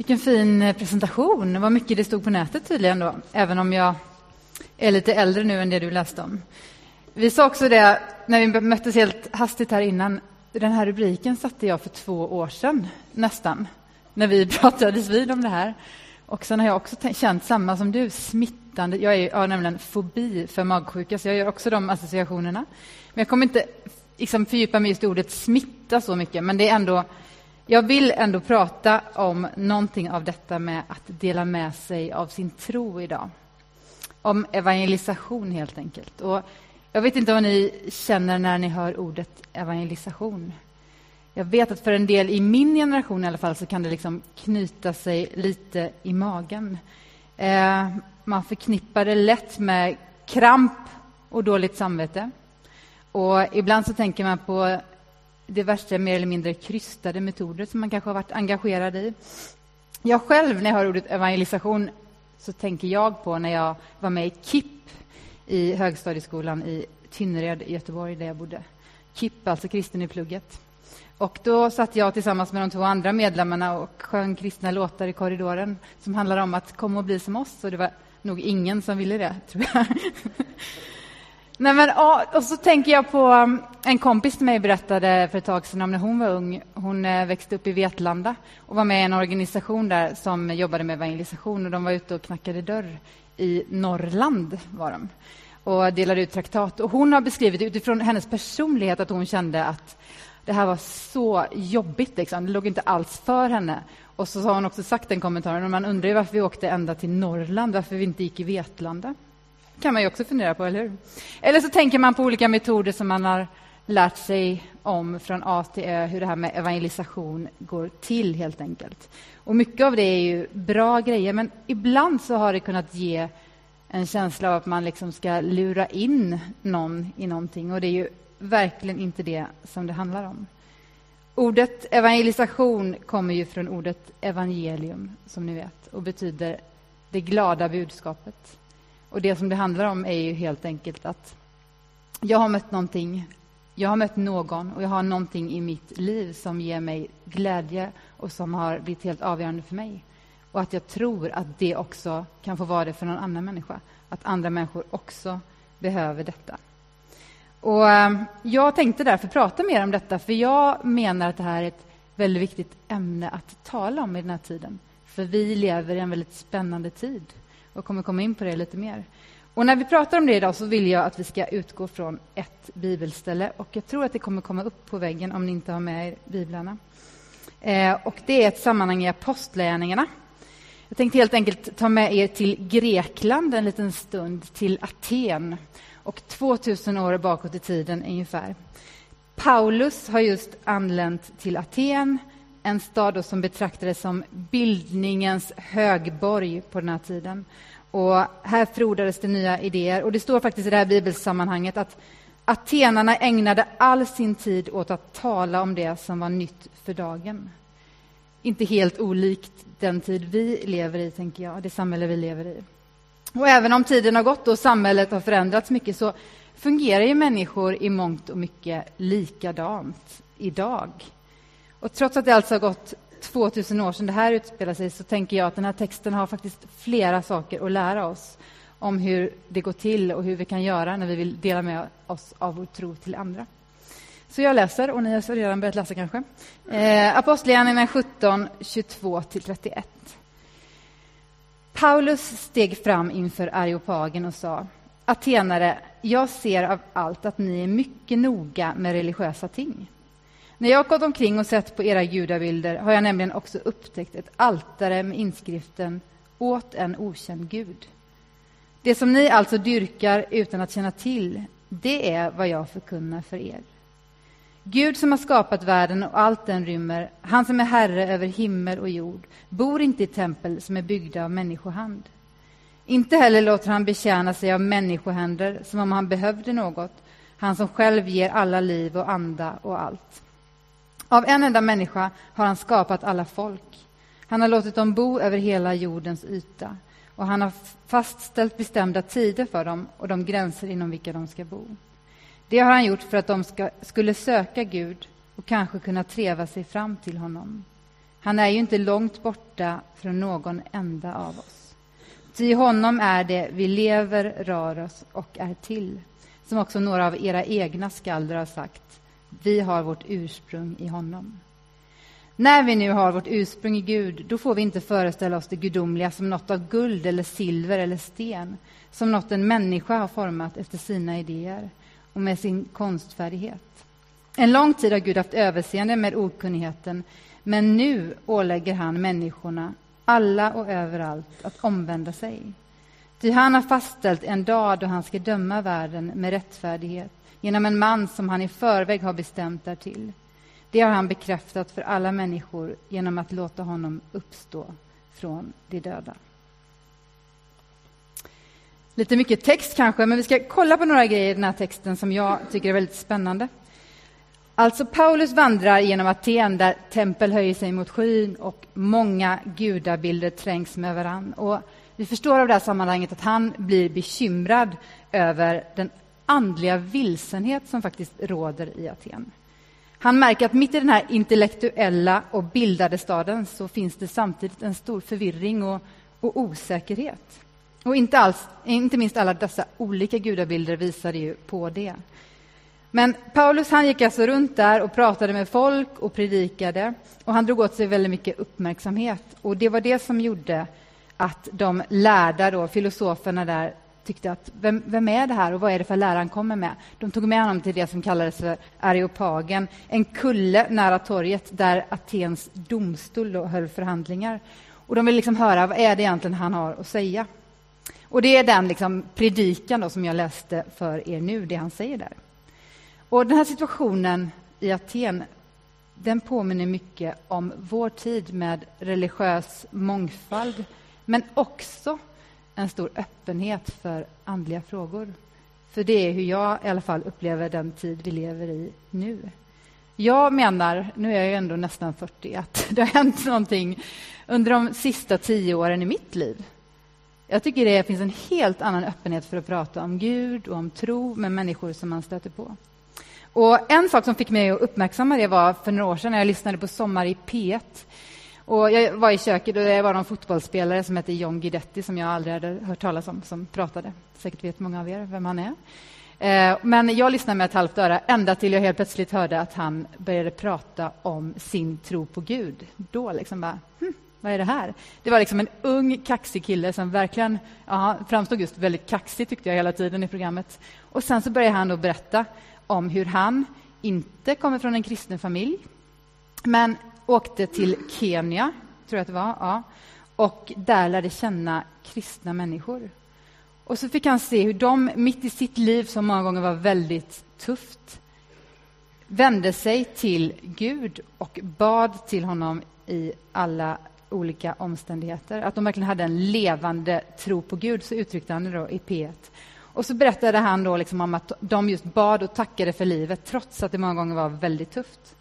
Vilken fin eh, presentation. Vad mycket det stod på nätet tydligen då, även om jag är lite äldre nu än det du läste om. Vi sa också det när vi möttes helt hastigt här innan. Den här rubriken satte jag för två år sedan, nästan, när vi pratades vid om det här. Och sen har jag också känt samma som du, smittande. Jag, är, jag har nämligen fobi för magsjuka, så jag gör också de associationerna. Men jag kommer inte liksom fördjupa mig just i ordet smitta så mycket, men det är ändå jag vill ändå prata om någonting av detta med att dela med sig av sin tro idag. Om evangelisation, helt enkelt. Och jag vet inte vad ni känner när ni hör ordet evangelisation. Jag vet att för en del i min generation i alla fall så kan det liksom knyta sig lite i magen. Eh, man förknippar det lätt med kramp och dåligt samvete. Och ibland så tänker man på diverse mer eller mindre krystade metoder som man kanske har varit engagerad i. Jag själv, när jag hör ordet evangelisation, så tänker jag på när jag var med i KIP i högstadieskolan i Tynnered i Göteborg, där jag bodde. KIP, alltså kristen i plugget. Och då satt jag tillsammans med de två andra medlemmarna och sjöng kristna låtar i korridoren som handlade om att komma och bli som oss. Och det var nog ingen som ville det, tror jag. Nej, men, och så tänker jag på um, en kompis till mig berättade för ett tag sedan om när hon var ung. Hon eh, växte upp i Vetlanda och var med i en organisation där som jobbade med evangelisation. Och de var ute och knackade dörr i Norrland. var de och delade ut traktat. Och hon har beskrivit utifrån hennes personlighet att hon kände att det här var så jobbigt. Liksom. Det låg inte alls för henne. Och så har hon också sagt den kommentaren, man undrar ju varför vi åkte ända till Norrland, varför vi inte gick i Vetlanda kan man ju också fundera på, eller hur? Eller så tänker man på olika metoder som man har lärt sig om från A till Ö, hur det här med evangelisation går till, helt enkelt. Och mycket av det är ju bra grejer, men ibland så har det kunnat ge en känsla av att man liksom ska lura in någon i någonting, och det är ju verkligen inte det som det handlar om. Ordet evangelisation kommer ju från ordet evangelium, som ni vet, och betyder det glada budskapet. Och det som det handlar om är ju helt enkelt att jag har mött någonting, jag har mött någon och jag har någonting i mitt liv som ger mig glädje och som har blivit helt avgörande för mig. Och att jag tror att det också kan få vara det för någon annan människa. Att andra människor också behöver detta. Och ehm, Jag tänkte därför prata mer om detta, för jag menar att det här är ett väldigt viktigt ämne att tala om i den här tiden. För vi lever i en väldigt spännande tid och kommer komma in på det lite mer. Och när vi pratar om det idag så vill jag att vi ska utgå från ett bibelställe. Och jag tror att det kommer komma upp på väggen om ni inte har med er biblarna. Eh, och det är ett sammanhang i Apostlagärningarna. Jag tänkte helt enkelt ta med er till Grekland en liten stund, till Aten. Och 2000 år bakåt i tiden ungefär. Paulus har just anlänt till Aten en stad som betraktades som bildningens högborg på den här tiden. Och här frodades det nya idéer. Och Det står faktiskt i det här bibelsammanhanget att atenarna ägnade all sin tid åt att tala om det som var nytt för dagen. Inte helt olikt den tid vi lever i, tänker jag, det samhälle vi lever i. Och även om tiden har gått och samhället har förändrats mycket så fungerar ju människor i mångt och mycket likadant idag. Och trots att det alltså har gått 2000 år sedan det här utspelar sig så tänker jag att den här texten har faktiskt flera saker att lära oss om hur det går till och hur vi kan göra när vi vill dela med oss av vår tro till andra. Så jag läser, och ni har redan börjat läsa kanske. Eh, Apostlagärningarna 17, 22-31. Paulus steg fram inför Areopagen och sa Atenare, jag ser av allt att ni är mycket noga med religiösa ting. När jag gått omkring och sett på era gudabilder har jag nämligen också upptäckt ett altare med inskriften åt en okänd gud. Det som ni alltså dyrkar utan att känna till, det är vad jag förkunnar för er. Gud som har skapat världen och allt den rymmer, han som är herre över himmel och jord, bor inte i tempel som är byggda av människohand. Inte heller låter han betjäna sig av människohänder som om han behövde något, han som själv ger alla liv och anda och allt. Av en enda människa har han skapat alla folk. Han har låtit dem bo över hela jordens yta och han har fastställt bestämda tider för dem och de gränser inom vilka de ska bo. Det har han gjort för att de ska, skulle söka Gud och kanske kunna treva sig fram till honom. Han är ju inte långt borta från någon enda av oss. Ty i honom är det vi lever, rör oss och är till. Som också några av era egna skalder har sagt. Vi har vårt ursprung i honom. När vi nu har vårt ursprung i Gud, då får vi inte föreställa oss det gudomliga som något av guld eller silver eller sten, som något en människa har format efter sina idéer och med sin konstfärdighet. En lång tid har Gud haft överseende med okunnigheten, men nu ålägger han människorna, alla och överallt, att omvända sig. Ty han har fastställt en dag då han ska döma världen med rättfärdighet genom en man som han i förväg har bestämt därtill. Det har han bekräftat för alla människor genom att låta honom uppstå från de döda. Lite mycket text kanske, men vi ska kolla på några grejer i den här texten som jag tycker är väldigt spännande. Alltså Paulus vandrar genom Aten där tempel höjer sig mot skyn och många gudabilder trängs med varann. Och vi förstår av det här sammanhanget att han blir bekymrad över den andliga vilsenhet som faktiskt råder i Aten. Han märker att mitt i den här intellektuella och bildade staden så finns det samtidigt en stor förvirring och, och osäkerhet. Och inte, alls, inte minst alla dessa olika gudabilder visade ju på det. Men Paulus han gick alltså runt där och pratade med folk och predikade. Och Han drog åt sig väldigt mycket uppmärksamhet. Och Det var det som gjorde att de lärda, då, filosoferna där tyckte att vem, vem är det här och vad är det för lärare han kommer med? De tog med honom till det som kallades för Areopagen, en kulle nära torget där Atens domstol höll förhandlingar. Och de vill liksom höra vad är det egentligen han har att säga. Och Det är den liksom predikan då som jag läste för er nu, det han säger där. Och Den här situationen i Aten den påminner mycket om vår tid med religiös mångfald men också en stor öppenhet för andliga frågor. För det är hur jag i alla fall upplever den tid vi lever i nu. Jag menar, nu är jag ju ändå nästan 40, att det har hänt någonting under de sista tio åren i mitt liv. Jag tycker det finns en helt annan öppenhet för att prata om Gud och om tro med människor som man stöter på. Och En sak som fick mig att uppmärksamma det var för några år sedan när jag lyssnade på Sommar i P1 och jag var i köket och det var någon fotbollsspelare som hette John Guidetti som jag aldrig hade hört talas om, som pratade. Säkert vet många av er vem han är. Eh, men jag lyssnade med ett halvt öra ända till jag helt plötsligt hörde att han började prata om sin tro på Gud. Då liksom bara, hm, vad är det här? Det var liksom en ung, kaxig kille som verkligen ja, framstod just väldigt kaxig tyckte jag hela tiden i programmet. Och sen så började han då berätta om hur han inte kommer från en kristen familj, men åkte till Kenya, tror jag att det var, ja, och där lärde känna kristna människor. Och så fick han se hur de, mitt i sitt liv, som många gånger var väldigt tufft, vände sig till Gud och bad till honom i alla olika omständigheter. Att de verkligen hade en levande tro på Gud, så uttryckte han det då i P1. Och så berättade han då liksom om att de just bad och tackade för livet, trots att det många gånger var väldigt tufft.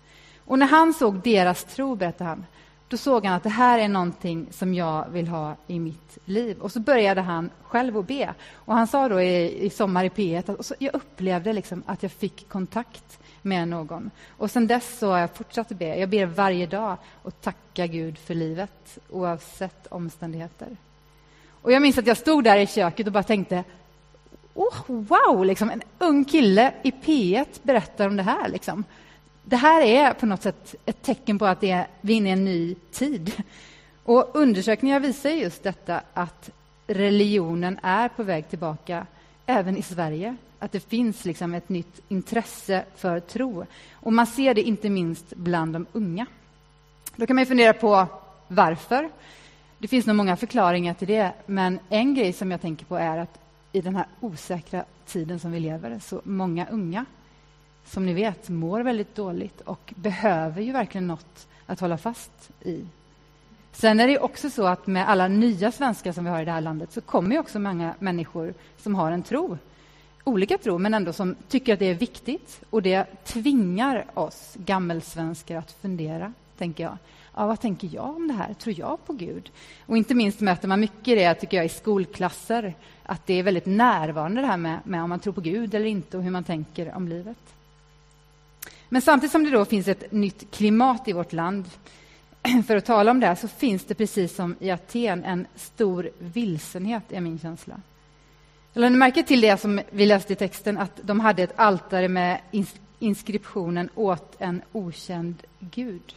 Och när han såg deras tro, berättade han, då såg han att det här är någonting som jag vill ha i mitt liv. Och så började han själv att be. Och han sa då i, i Sommar i P1 att jag upplevde liksom att jag fick kontakt med någon. Och sen dess så har jag fortsatt att be. Jag ber varje dag och tackar Gud för livet, oavsett omständigheter. Och jag minns att jag stod där i köket och bara tänkte oh, wow, liksom, en ung kille i P1 berättar om det här. Liksom det här är på något sätt ett tecken på att det är, vi är inne i en ny tid. Och undersökningar visar just detta att religionen är på väg tillbaka även i Sverige. Att det finns liksom ett nytt intresse för tro. Och man ser det inte minst bland de unga. Då kan man fundera på varför. Det finns nog många förklaringar till det, men en grej som jag tänker på är att i den här osäkra tiden som vi lever, så många unga som ni vet, mår väldigt dåligt och behöver ju verkligen något att hålla fast i. Sen är det också så att med alla nya svenskar som vi har i det här landet så kommer ju också många människor som har en tro, olika tro, men ändå som tycker att det är viktigt. Och det tvingar oss gammelsvenskar att fundera, tänker jag. Ja, vad tänker jag om det här? Tror jag på Gud? Och inte minst möter man mycket det, tycker jag, i skolklasser, att det är väldigt närvarande det här med, med om man tror på Gud eller inte och hur man tänker om livet. Men samtidigt som det då finns ett nytt klimat i vårt land för att tala om det här så finns det precis som i Aten en stor vilsenhet, är min känsla. Jag märke till det som vi läste i texten, att de hade ett altare med inskriptionen åt en okänd gud.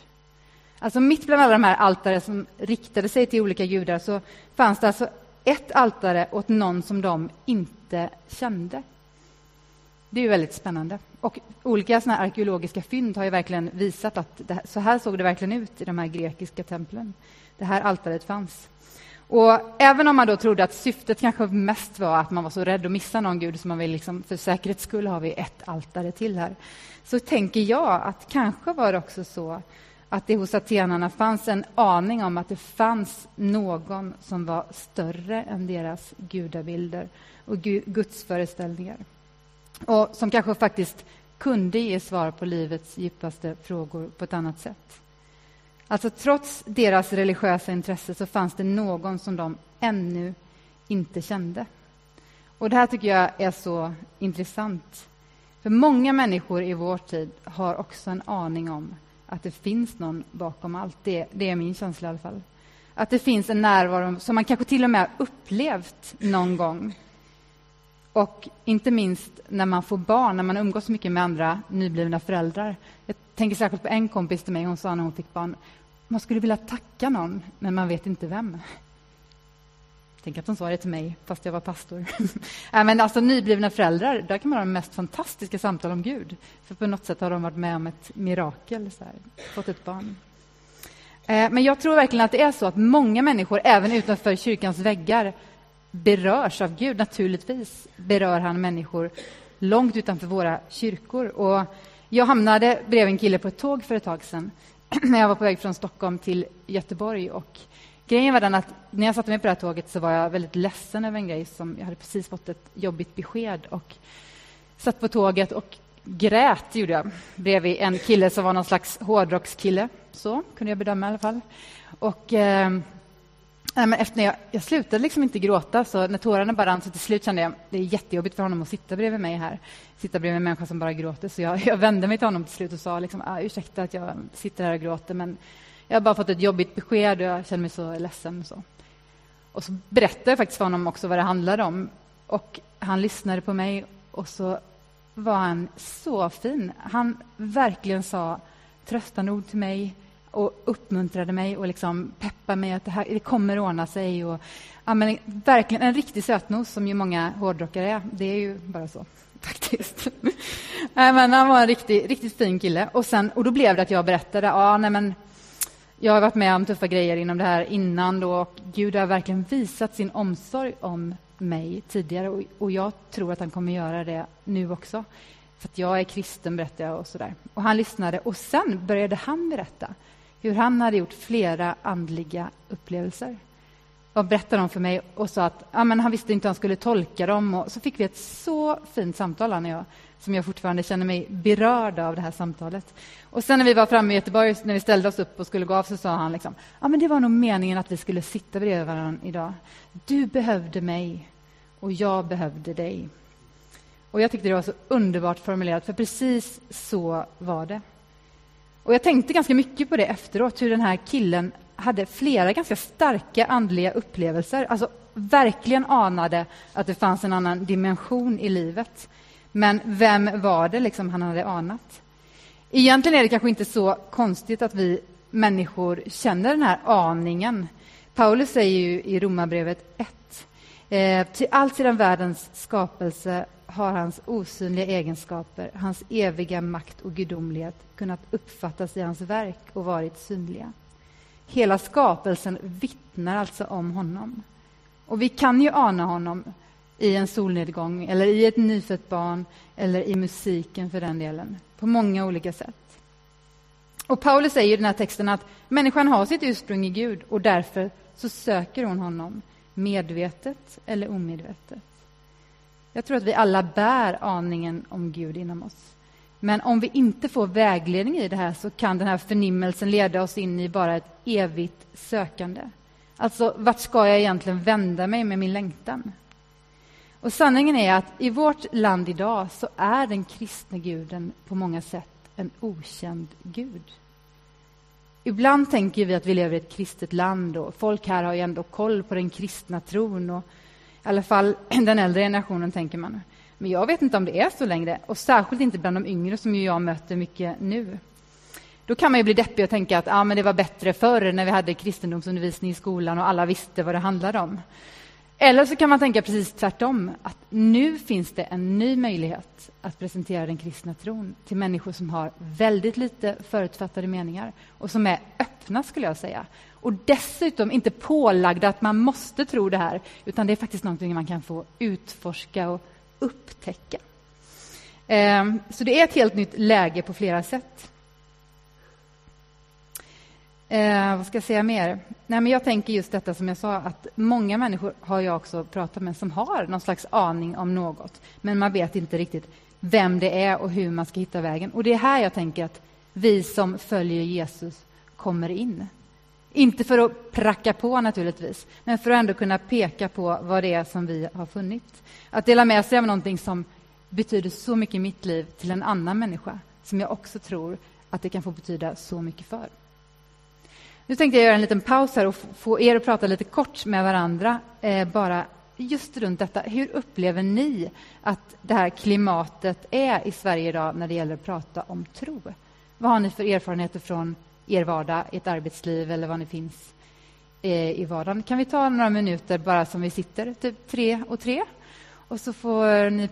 Alltså mitt bland alla de här altare som riktade sig till olika gudar så fanns det alltså ett altare åt någon som de inte kände. Det är ju väldigt spännande. Och olika såna arkeologiska fynd har ju verkligen visat att det, så här såg det verkligen ut i de här grekiska templen. Det här altaret fanns. Och även om man då trodde att syftet kanske mest var att man var så rädd att missa någon gud så man vill liksom, för säkerhets skull har vi ett altare till här, så tänker jag att kanske var det också så att det hos atenarna fanns en aning om att det fanns någon som var större än deras gudabilder och gudsföreställningar och som kanske faktiskt kunde ge svar på livets djupaste frågor på ett annat sätt. Alltså trots deras religiösa intresse så fanns det någon som de ännu inte kände. Och Det här tycker jag är så intressant. För många människor i vår tid har också en aning om att det finns någon bakom allt. Det, det är min känsla i alla fall. Att det finns en närvaro som man kanske till och med upplevt någon gång. Och inte minst när man får barn, när man umgås mycket med andra nyblivna föräldrar. Jag tänker särskilt på en kompis till mig, hon sa när hon fick barn, man skulle vilja tacka någon, men man vet inte vem. Tänk att hon sa det till mig, fast jag var pastor. Äh, men alltså, nyblivna föräldrar, där kan man ha de mest fantastiska samtal om Gud. För på något sätt har de varit med om ett mirakel, så här, fått ett barn. Äh, men jag tror verkligen att det är så att många människor, även utanför kyrkans väggar, berörs av Gud. Naturligtvis berör han människor långt utanför våra kyrkor. Och jag hamnade bredvid en kille på ett tåg för ett tag sedan när jag var på väg från Stockholm till Göteborg. Och grejen var den att när jag satte mig på det här tåget så var jag väldigt ledsen över en grej. som Jag hade precis fått ett jobbigt besked och satt på tåget och grät, gjorde jag, bredvid en kille som var någon slags hårdrockskille. Så kunde jag bedöma i alla fall. Och... Eh, men efter jag, jag slutade liksom inte gråta, så när tårarna bara rann så till slut kände jag det är jättejobbigt för honom att sitta bredvid mig här. Sitta bredvid en människa som bara gråter. Så jag, jag vände mig till honom till slut och sa liksom, ah, ursäkta att jag sitter här och gråter, men jag har bara fått ett jobbigt besked och jag känner mig så ledsen. Så. Och så berättade jag faktiskt för honom också vad det handlade om. Och han lyssnade på mig och så var han så fin. Han verkligen sa tröstande ord till mig och uppmuntrade mig och liksom peppade mig att det, här, det kommer ordna sig. Och, ja, men verkligen en riktig sötnos, som ju många hårdrockare är. Det är ju bara så, faktiskt. men han var en riktigt, riktigt fin kille. Och, sen, och då blev det att jag berättade. Ja, nej, men, jag har varit med om tuffa grejer inom det här innan. Då, och Gud har verkligen visat sin omsorg om mig tidigare. Och, och jag tror att han kommer göra det nu också. För att jag är kristen, berättade jag. Och, så där. och Han lyssnade. Och sen började han berätta hur han hade gjort flera andliga upplevelser. Och berättade dem för mig och sa att ja, men han visste inte hur han skulle tolka dem. Och så fick vi ett så fint samtal, han och jag, som jag fortfarande känner mig berörd av det här samtalet. Och sen när vi var framme i Göteborg, när vi ställde oss upp och skulle gå av, så sa han liksom, ja, men det var nog meningen att vi skulle sitta bredvid varandra idag. Du behövde mig och jag behövde dig. Och jag tyckte det var så underbart formulerat, för precis så var det. Och Jag tänkte ganska mycket på det efteråt, hur den här killen hade flera ganska starka andliga upplevelser. Alltså verkligen anade att det fanns en annan dimension i livet. Men vem var det liksom han hade anat? Egentligen är det kanske inte så konstigt att vi människor känner den här aningen. Paulus säger ju i Romarbrevet 1. Eh, till allt sedan världens skapelse har hans osynliga egenskaper, hans eviga makt och gudomlighet kunnat uppfattas i hans verk och varit synliga. Hela skapelsen vittnar alltså om honom. Och vi kan ju ana honom i en solnedgång, eller i ett nyfött barn eller i musiken för den delen, på många olika sätt. Och Paulus säger i den här texten att människan har sitt ursprung i Gud och därför så söker hon honom, medvetet eller omedvetet. Jag tror att vi alla bär aningen om Gud inom oss. Men om vi inte får vägledning i det här så kan den här förnimmelsen leda oss in i bara ett evigt sökande. Alltså, vart ska jag egentligen vända mig med min längtan? Och sanningen är att i vårt land idag så är den kristne guden på många sätt en okänd gud. Ibland tänker vi att vi lever i ett kristet land och folk här har ju ändå koll på den kristna tron. Och I alla fall den äldre generationen, tänker man. Men jag vet inte om det är så längre, och särskilt inte bland de yngre som jag möter mycket nu. Då kan man ju bli deppig och tänka att ah, men det var bättre förr när vi hade kristendomsundervisning i skolan och alla visste vad det handlade om. Eller så kan man tänka precis tvärtom, att nu finns det en ny möjlighet att presentera den kristna tron till människor som har väldigt lite förutfattade meningar och som är öppna, skulle jag säga. Och dessutom inte pålagda att man måste tro det här, utan det är faktiskt någonting man kan få utforska och upptäcka. Ehm, så det är ett helt nytt läge på flera sätt. Eh, vad ska jag säga mer? Nej, men jag tänker just detta som jag sa, att många människor har jag också pratat med som har någon slags aning om något, men man vet inte riktigt vem det är och hur man ska hitta vägen. Och det är här jag tänker att vi som följer Jesus kommer in. Inte för att pracka på naturligtvis, men för att ändå kunna peka på vad det är som vi har funnit. Att dela med sig av någonting som betyder så mycket i mitt liv till en annan människa, som jag också tror att det kan få betyda så mycket för. Nu tänkte jag göra en liten paus här och få er att prata lite kort med varandra, eh, bara just runt detta. Hur upplever ni att det här klimatet är i Sverige idag när det gäller att prata om tro? Vad har ni för erfarenheter från er vardag, ert arbetsliv eller var ni finns eh, i vardagen? Kan vi ta några minuter bara som vi sitter, typ tre och tre? Och så får ni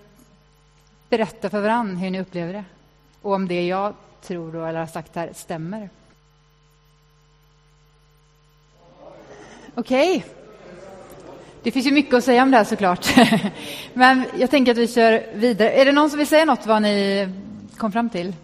berätta för varandra hur ni upplever det och om det jag tror då, eller har sagt här stämmer. Okej. Okay. Det finns ju mycket att säga om det här såklart. Men jag tänker att vi kör vidare. Är det någon som vill säga något vad ni kom fram till?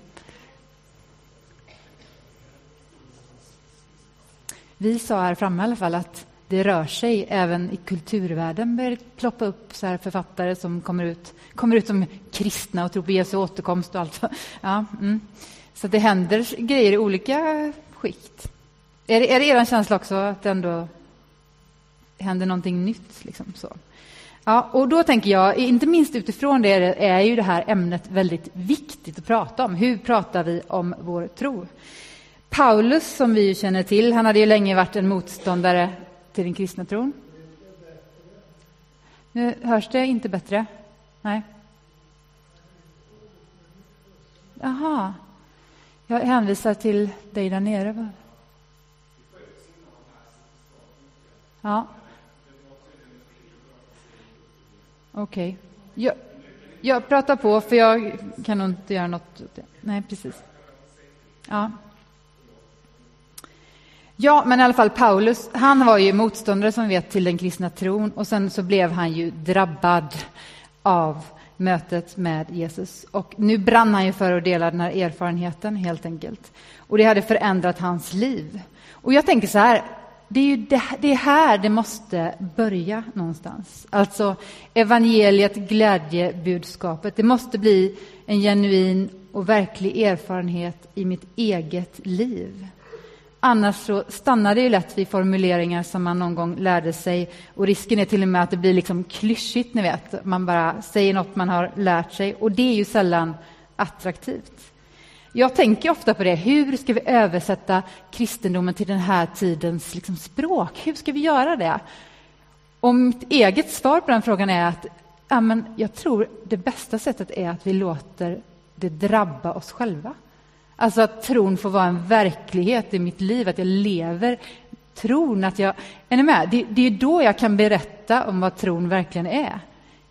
Vi sa här framme i alla fall att det rör sig även i kulturvärlden. börjar ploppa upp så här författare som kommer ut, kommer ut som kristna och tror på Jesu återkomst och allt. Ja, mm. Så det händer grejer i olika skikt. Är det, är det er känsla också att det ändå händer någonting nytt. Liksom så. Ja, och då tänker jag, inte minst utifrån det är ju det här ämnet väldigt viktigt att prata om. Hur pratar vi om vår tro? Paulus, som vi känner till, han hade ju länge varit en motståndare till den kristna tron. Nu hörs det inte bättre? Nej. Jaha. Jag hänvisar till dig där nere. Ja. Okej. Okay. Jag, jag pratar på, för jag kan nog inte göra något. Nej, precis. Ja. Ja, men i alla fall Paulus, han var ju motståndare som vi vet till den kristna tron och sen så blev han ju drabbad av mötet med Jesus. Och nu brann han ju för att dela den här erfarenheten helt enkelt. Och det hade förändrat hans liv. Och jag tänker så här, det är ju det, det är här det måste börja någonstans. Alltså evangeliet, glädjebudskapet. Det måste bli en genuin och verklig erfarenhet i mitt eget liv. Annars så stannar det ju lätt vid formuleringar som man någon gång lärde sig och risken är till och med att det blir liksom klyschigt, ni vet. Man bara säger något man har lärt sig och det är ju sällan attraktivt. Jag tänker ofta på det. Hur ska vi översätta kristendomen till den här tidens liksom, språk? Hur ska vi göra det? Och mitt eget svar på den frågan är att ja, men jag tror det bästa sättet är att vi låter det drabba oss själva. Alltså att tron får vara en verklighet i mitt liv, att jag lever tron. Att jag, är ni med? Det, det är då jag kan berätta om vad tron verkligen är.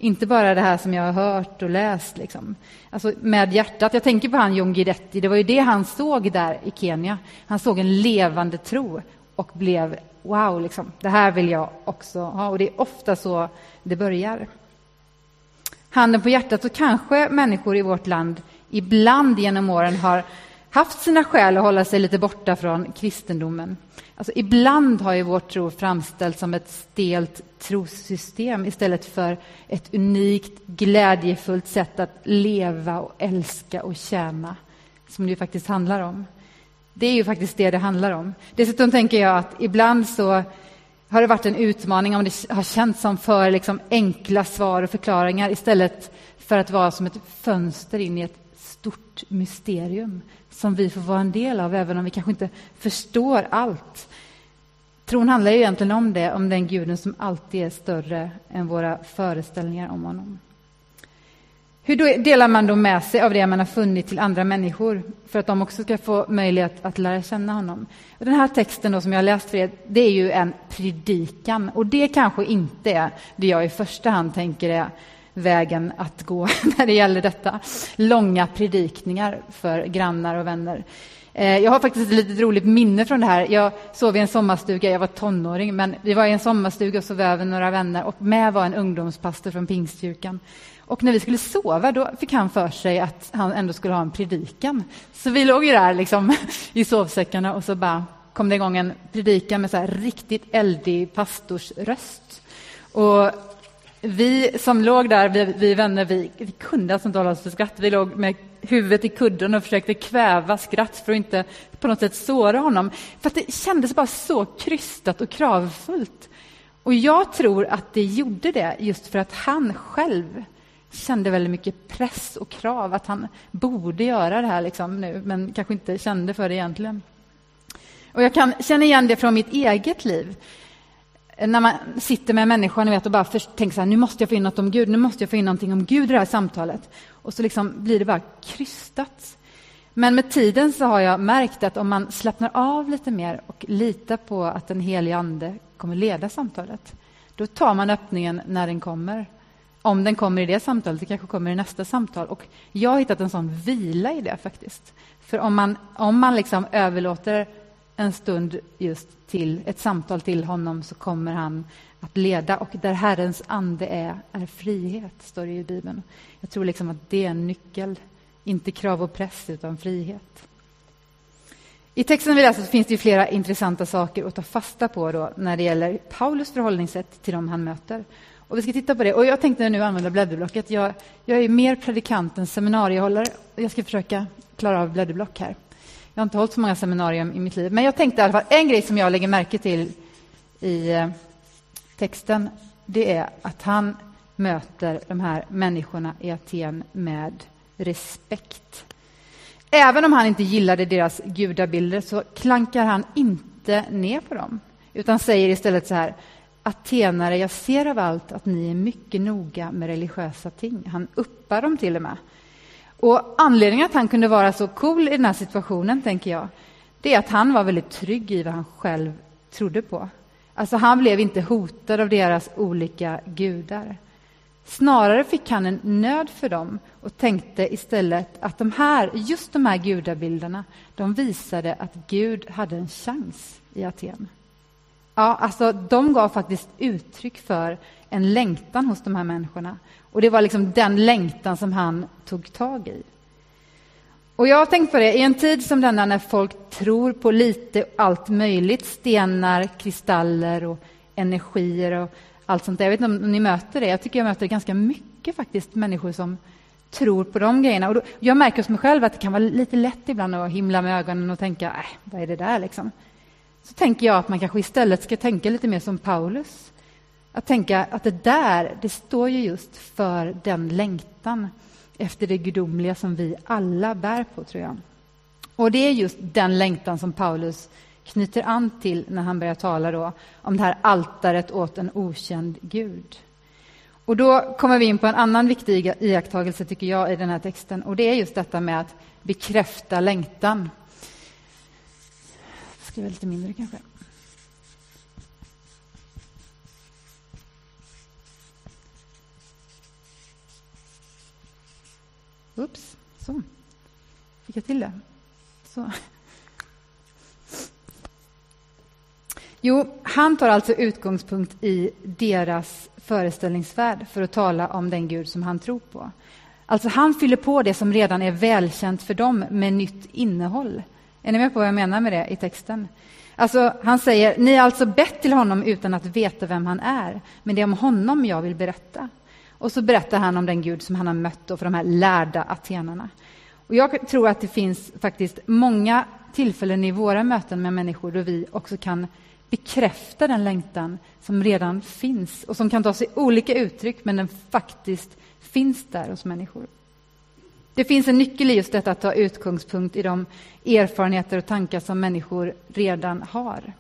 Inte bara det här som jag har hört och läst. Liksom. Alltså med hjärtat. Jag tänker på han John Guidetti. Det var ju det han såg där i Kenya. Han såg en levande tro och blev wow, liksom. det här vill jag också ha. Och det är ofta så det börjar. Handen på hjärtat så kanske människor i vårt land ibland genom åren har haft sina skäl att hålla sig lite borta från kristendomen. Alltså, ibland har ju vår tro framställts som ett stelt trossystem istället för ett unikt, glädjefullt sätt att leva och älska och tjäna, som det ju faktiskt handlar om. Det är ju faktiskt det det handlar om. Dessutom tänker jag att ibland så har det varit en utmaning om det har känts som för liksom enkla svar och förklaringar istället för att vara som ett fönster in i ett stort mysterium som vi får vara en del av, även om vi kanske inte förstår allt. Tron handlar ju egentligen om det, om den guden som alltid är större än våra föreställningar om honom. Hur delar man då med sig av det man har funnit till andra människor för att de också ska få möjlighet att lära känna honom? Den här texten då, som jag har läst för er, det är ju en predikan och det kanske inte är det jag i första hand tänker är vägen att gå när det gäller detta. Långa predikningar för grannar och vänner. Eh, jag har faktiskt ett litet roligt minne från det här. Jag sov i en sommarstuga, jag var tonåring, men vi var i en sommarstuga och sov över några vänner och med var en ungdomspastor från Pingstkyrkan. Och när vi skulle sova då fick han för sig att han ändå skulle ha en predikan. Så vi låg ju där liksom, i sovsäckarna och så bara kom det igång en predikan med så här riktigt eldig pastorsröst. Och vi som låg där, vi, vi vänner, vi, vi kunde alltså inte hålla oss för skratt. Vi låg med huvudet i kudden och försökte kväva skratt för att inte på något sätt såra honom. För att det kändes bara så krystat och kravfullt. Och jag tror att det gjorde det just för att han själv kände väldigt mycket press och krav att han borde göra det här liksom nu, men kanske inte kände för det egentligen. Och jag kan känna igen det från mitt eget liv. När man sitter med människan vet, och bara tänker så här, nu måste jag få in något om Gud, nu måste jag få in någonting om Gud i det här samtalet. Och så liksom blir det bara krystat. Men med tiden så har jag märkt att om man slappnar av lite mer och litar på att den helige Ande kommer leda samtalet, då tar man öppningen när den kommer. Om den kommer i det samtalet, det kanske kommer i nästa samtal. Och jag har hittat en sån vila i det faktiskt. För om man, om man liksom överlåter en stund just till ett samtal till honom så kommer han att leda. Och där Herrens ande är, är frihet, står det i Bibeln. Jag tror liksom att det är en nyckel. Inte krav och press, utan frihet. I texten vi läser finns det flera intressanta saker att ta fasta på då, när det gäller Paulus förhållningssätt till dem han möter. Och vi ska titta på det. Och jag tänkte nu använda blädderblocket. Jag, jag är mer predikant än seminariehållare. Jag ska försöka klara av blädderblock här. Jag har inte hållit så många seminarium i mitt liv. Men jag tänkte i alla fall, en grej som jag lägger märke till i eh, texten, det är att han möter de här människorna i Aten med respekt. Även om han inte gillade deras gudabilder så klankar han inte ner på dem, utan säger istället så här Atenare, jag ser av allt att ni är mycket noga med religiösa ting. Han uppar dem till och med. Och anledningen att han kunde vara så cool i den här situationen, tänker jag, det är att han var väldigt trygg i vad han själv trodde på. Alltså, han blev inte hotad av deras olika gudar. Snarare fick han en nöd för dem och tänkte istället att de här, just de här gudabilderna de visade att Gud hade en chans i Aten. Ja, alltså, de gav faktiskt uttryck för en längtan hos de här människorna. Och Det var liksom den längtan som han tog tag i. Och Jag har tänkt på det, i en tid som denna när folk tror på lite allt möjligt, stenar, kristaller och energier och allt sånt där. Jag vet inte om ni möter det? Jag tycker jag möter ganska mycket faktiskt människor som tror på de grejerna. Och då, jag märker hos mig själv att det kan vara lite lätt ibland att himla med ögonen och tänka, äh, vad är det där liksom? så tänker jag att man kanske istället ska tänka lite mer som Paulus. Att tänka att det där, det står ju just för den längtan efter det gudomliga som vi alla bär på, tror jag. Och det är just den längtan som Paulus knyter an till när han börjar tala då om det här altaret åt en okänd Gud. Och då kommer vi in på en annan viktig iakttagelse, tycker jag, i den här texten. Och det är just detta med att bekräfta längtan Jag skriver lite mindre kanske. Oops, så. Fick jag till det? Så. Jo, han tar alltså utgångspunkt i deras föreställningsvärld för att tala om den Gud som han tror på. Alltså han fyller på det som redan är välkänt för dem med nytt innehåll. Är ni med på vad jag menar med det i texten? Alltså, han säger, ni har alltså bett till honom utan att veta vem han är, men det är om honom jag vill berätta. Och så berättar han om den Gud som han har mött för de här lärda atenarna. Och jag tror att det finns faktiskt många tillfällen i våra möten med människor då vi också kan bekräfta den längtan som redan finns och som kan ta sig olika uttryck, men den faktiskt finns där hos människor. Det finns en nyckel i just detta att ta utgångspunkt i de erfarenheter och tankar som människor redan har.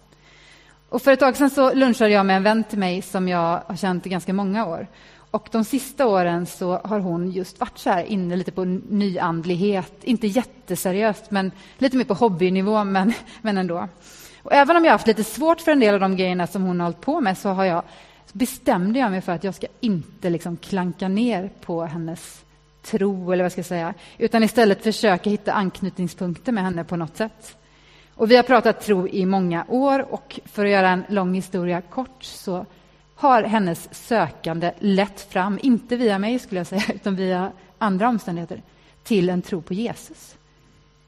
Och för ett tag sedan så lunchade jag med en vän till mig som jag har känt i ganska många år. Och de sista åren så har hon just varit så här inne lite på nyandlighet. Inte jätteseriöst, men lite mer på hobbynivå, men, men ändå. Och även om jag har haft lite svårt för en del av de grejerna som hon har hållit på med så har jag, bestämde jag mig för att jag ska inte liksom klanka ner på hennes tro, eller vad ska jag säga, utan istället försöka hitta anknytningspunkter med henne på något sätt. Och vi har pratat tro i många år och för att göra en lång historia kort så har hennes sökande lett fram, inte via mig skulle jag säga, utan via andra omständigheter, till en tro på Jesus.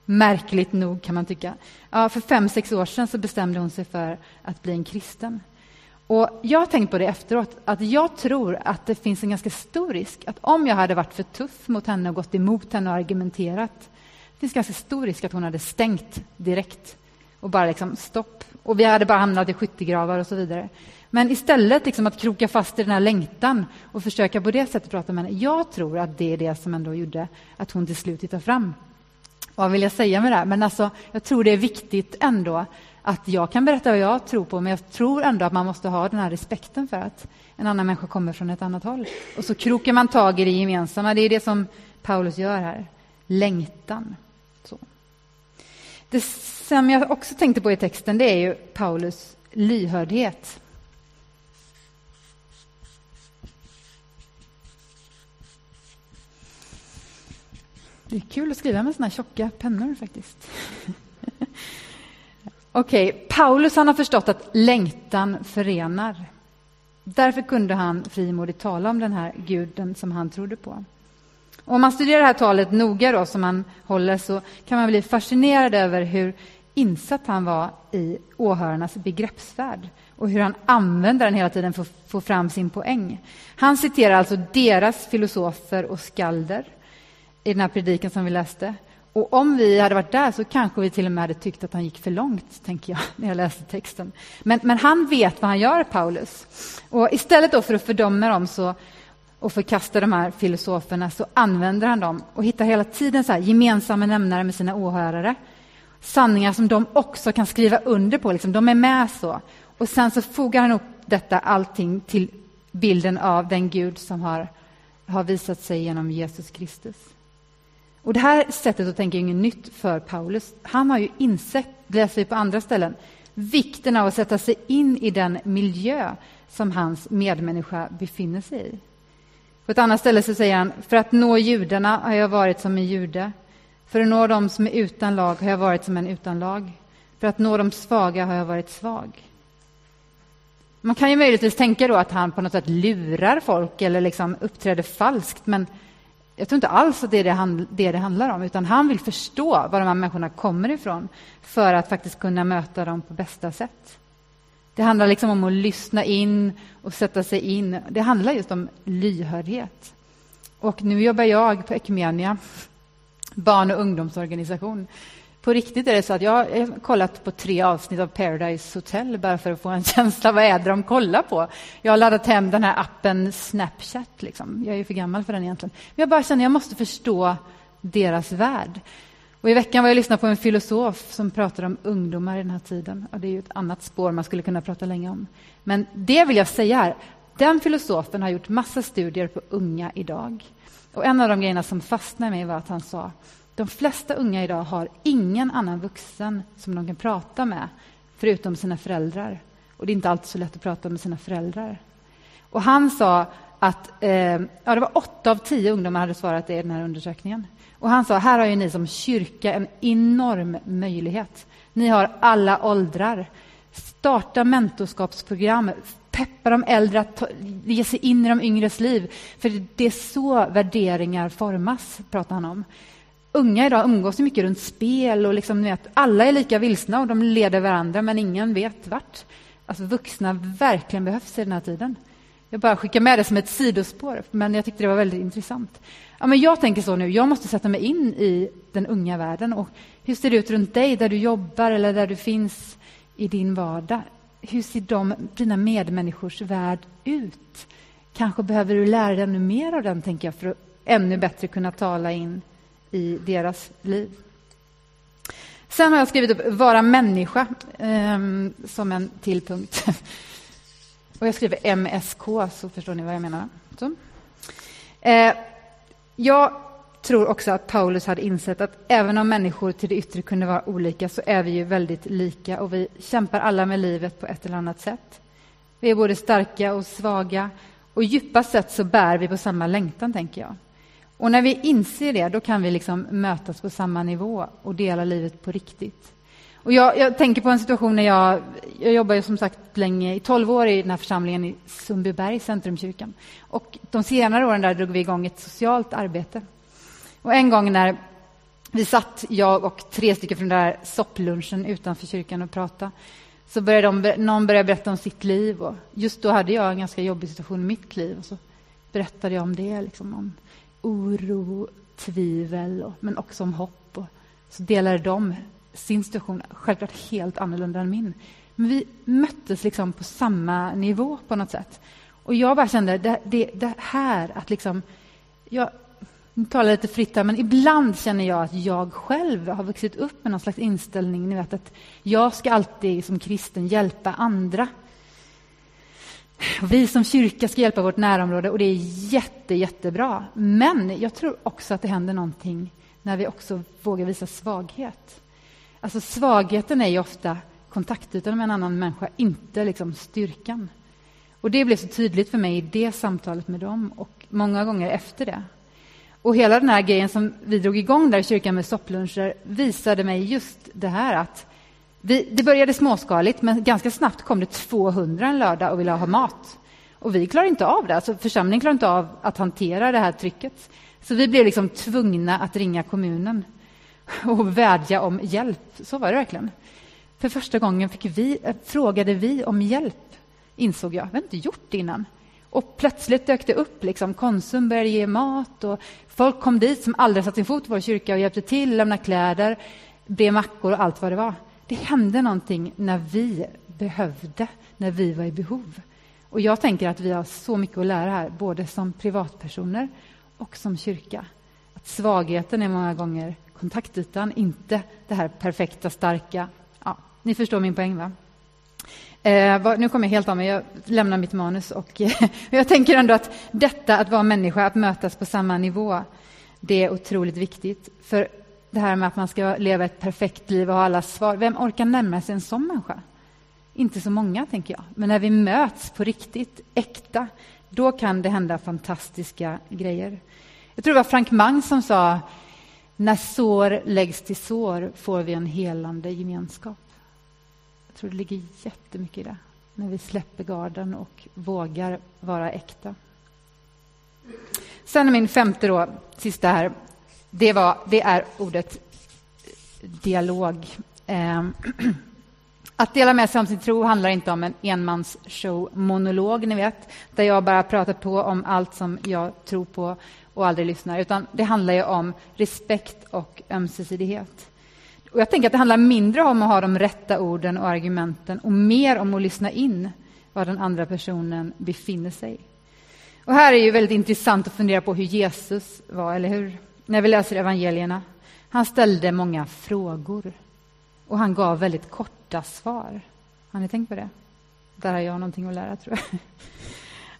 Märkligt nog kan man tycka. Ja, för fem, sex år sedan så bestämde hon sig för att bli en kristen. Och jag har tänkt på det efteråt, att jag tror att det finns en ganska stor risk att om jag hade varit för tuff mot henne och gått emot henne och argumenterat, det finns ganska stor risk att hon hade stängt direkt och bara liksom stopp. Och vi hade bara hamnat i skyttegravar och så vidare. Men istället liksom att kroka fast i den här längtan och försöka på det sättet prata med henne. Jag tror att det är det som ändå gjorde att hon till slut hittade fram. Vad vill jag säga med det? Men alltså, jag tror det är viktigt ändå att jag kan berätta vad jag tror på, men jag tror ändå att man måste ha den här respekten för att en annan människa kommer från ett annat håll. Och så krokar man tag i det gemensamma. Det är det som Paulus gör här. Längtan. Så. Det som jag också tänkte på i texten, det är ju Paulus lyhördhet. Det är kul att skriva med såna här tjocka pennor faktiskt. Okej, okay. Paulus han har förstått att längtan förenar. Därför kunde han frimodigt tala om den här guden som han trodde på. Och om man studerar det här talet noga då, som han håller så kan man bli fascinerad över hur insatt han var i åhörarnas begreppsvärld och hur han använder den hela tiden för att få fram sin poäng. Han citerar alltså deras filosofer och skalder i den här predikan som vi läste. Och om vi hade varit där så kanske vi till och med hade tyckt att han gick för långt, tänker jag, när jag läste texten. Men, men han vet vad han gör, Paulus. Och istället då för att fördöma dem så, och förkasta de här filosoferna så använder han dem och hittar hela tiden så här gemensamma nämnare med sina åhörare. Sanningar som de också kan skriva under på, liksom. de är med så. Och sen så fogar han upp detta allting till bilden av den Gud som har, har visat sig genom Jesus Kristus. Och Det här sättet att tänka är inget nytt för Paulus. Han har ju insett, det läser vi på andra ställen, vikten av att sätta sig in i den miljö som hans medmänniska befinner sig i. På ett annat ställe så säger han, för att nå judarna har jag varit som en jude. För att nå dem som är utan lag har jag varit som en utan lag. För att nå de svaga har jag varit svag. Man kan ju möjligtvis tänka då att han på något sätt lurar folk eller liksom uppträder falskt, men jag tror inte alls att det är det, han, det det handlar om, utan han vill förstå var de här människorna kommer ifrån för att faktiskt kunna möta dem på bästa sätt. Det handlar liksom om att lyssna in och sätta sig in. Det handlar just om lyhördhet. Och nu jobbar jag på Ekumenia, barn och ungdomsorganisation på riktigt är det så att jag har kollat på tre avsnitt av Paradise Hotel bara för att få en känsla vad är det de kollar på. Jag har laddat hem den här appen Snapchat. Liksom. Jag är ju för gammal för den egentligen. Men jag bara känner att jag måste förstå deras värld. Och I veckan var jag lyssnade på en filosof som pratade om ungdomar i den här tiden. Och det är ju ett annat spår man skulle kunna prata länge om. Men det vill jag säga här. Den filosofen har gjort massa studier på unga idag. Och En av de grejerna som fastnade mig var att han sa de flesta unga idag har ingen annan vuxen som de kan prata med förutom sina föräldrar. Och det är inte alltid så lätt att prata med sina föräldrar. Och han sa att eh, ja, det var åtta av tio ungdomar hade svarat det i den här undersökningen. Och han sa, här har ju ni som kyrka en enorm möjlighet. Ni har alla åldrar. Starta mentorskapsprogram. Peppa de äldre att ta, ge sig in i de yngres liv. För det är så värderingar formas, pratar han om unga idag umgås mycket runt spel och liksom, vet, alla är lika vilsna och de leder varandra men ingen vet vart. Alltså vuxna verkligen behövs i den här tiden. Jag bara skickar med det som ett sidospår, men jag tyckte det var väldigt intressant. Ja, men jag tänker så nu, jag måste sätta mig in i den unga världen. Och hur ser det ut runt dig, där du jobbar eller där du finns i din vardag? Hur ser de, dina medmänniskors värld ut? Kanske behöver du lära dig ännu mer av den, tänker jag, för att ännu bättre kunna tala in i deras liv. Sen har jag skrivit upp vara människa eh, som en till punkt. Och jag skriver MSK, så förstår ni vad jag menar. Så. Eh, jag tror också att Paulus hade insett att även om människor till det yttre kunde vara olika så är vi ju väldigt lika och vi kämpar alla med livet på ett eller annat sätt. Vi är både starka och svaga och djupast sett så bär vi på samma längtan, tänker jag. Och när vi inser det, då kan vi liksom mötas på samma nivå och dela livet på riktigt. Och jag, jag tänker på en situation när jag, jag jobbar ju som sagt länge, i tolv år i den här församlingen i Sundbyberg, Centrumkyrkan. Och de senare åren där drog vi igång ett socialt arbete. Och en gång när vi satt, jag och tre stycken från den där sopplunchen utanför kyrkan och pratade, så började de, någon började berätta om sitt liv. Och just då hade jag en ganska jobbig situation i mitt liv. Och så berättade jag om det, liksom, om oro, tvivel, och, men också om hopp. Och så delade de sin situation, självklart helt annorlunda än min. Men vi möttes liksom på samma nivå på något sätt. Och jag bara kände, det, det, det här att liksom... Jag talar lite fritt här, men ibland känner jag att jag själv har vuxit upp med någon slags inställning, ni vet att jag ska alltid som kristen hjälpa andra. Vi som kyrka ska hjälpa vårt närområde och det är jätte, jättebra. Men jag tror också att det händer någonting när vi också vågar visa svaghet. Alltså svagheten är ju ofta kontaktytan med en annan människa, inte liksom styrkan. Och det blev så tydligt för mig i det samtalet med dem och många gånger efter det. Och hela den här grejen som vi drog igång där i kyrkan med soppluncher visade mig just det här att vi, det började småskaligt, men ganska snabbt kom det 200 en lördag och ville ha mat. Och vi klarade inte av det. Alltså församlingen klarade inte av att hantera det här trycket. Så vi blev liksom tvungna att ringa kommunen och vädja om hjälp. Så var det verkligen. För första gången fick vi, eh, frågade vi om hjälp, insåg jag. Vi hade inte gjort det innan. Och plötsligt dök det upp. Liksom. Konsum började ge mat och folk kom dit som aldrig satt sin fot i vår kyrka och hjälpte till, lämnade kläder, bre mackor och allt vad det var. Det hände någonting när vi behövde, när vi var i behov. Och jag tänker att vi har så mycket att lära här, både som privatpersoner och som kyrka. Att svagheten är många gånger kontaktytan, inte det här perfekta, starka. Ja, ni förstår min poäng, va? Eh, nu kommer jag helt av mig, jag lämnar mitt manus. Och, jag tänker ändå att detta att vara människa, att mötas på samma nivå, det är otroligt viktigt. För det här med att man ska leva ett perfekt liv och ha alla svar, vem orkar närma sig en sån människa? Inte så många, tänker jag. Men när vi möts på riktigt, äkta, då kan det hända fantastiska grejer. Jag tror det var Frank Mang som sa när sår läggs till sår får vi en helande gemenskap. Jag tror det ligger jättemycket i det, när vi släpper garden och vågar vara äkta. Sen är min femte, då, sista här, det, var, det är ordet dialog. Ehm, att dela med sig om sin tro handlar inte om en enmansshow-monolog, ni vet, där jag bara pratar på om allt som jag tror på och aldrig lyssnar, utan det handlar ju om respekt och ömsesidighet. Och jag tänker att det handlar mindre om att ha de rätta orden och argumenten och mer om att lyssna in var den andra personen befinner sig. Och här är ju väldigt intressant att fundera på hur Jesus var, eller hur? När vi läser evangelierna. Han ställde många frågor och han gav väldigt korta svar. Har ni tänkt på det? Där har jag någonting att lära, tror jag.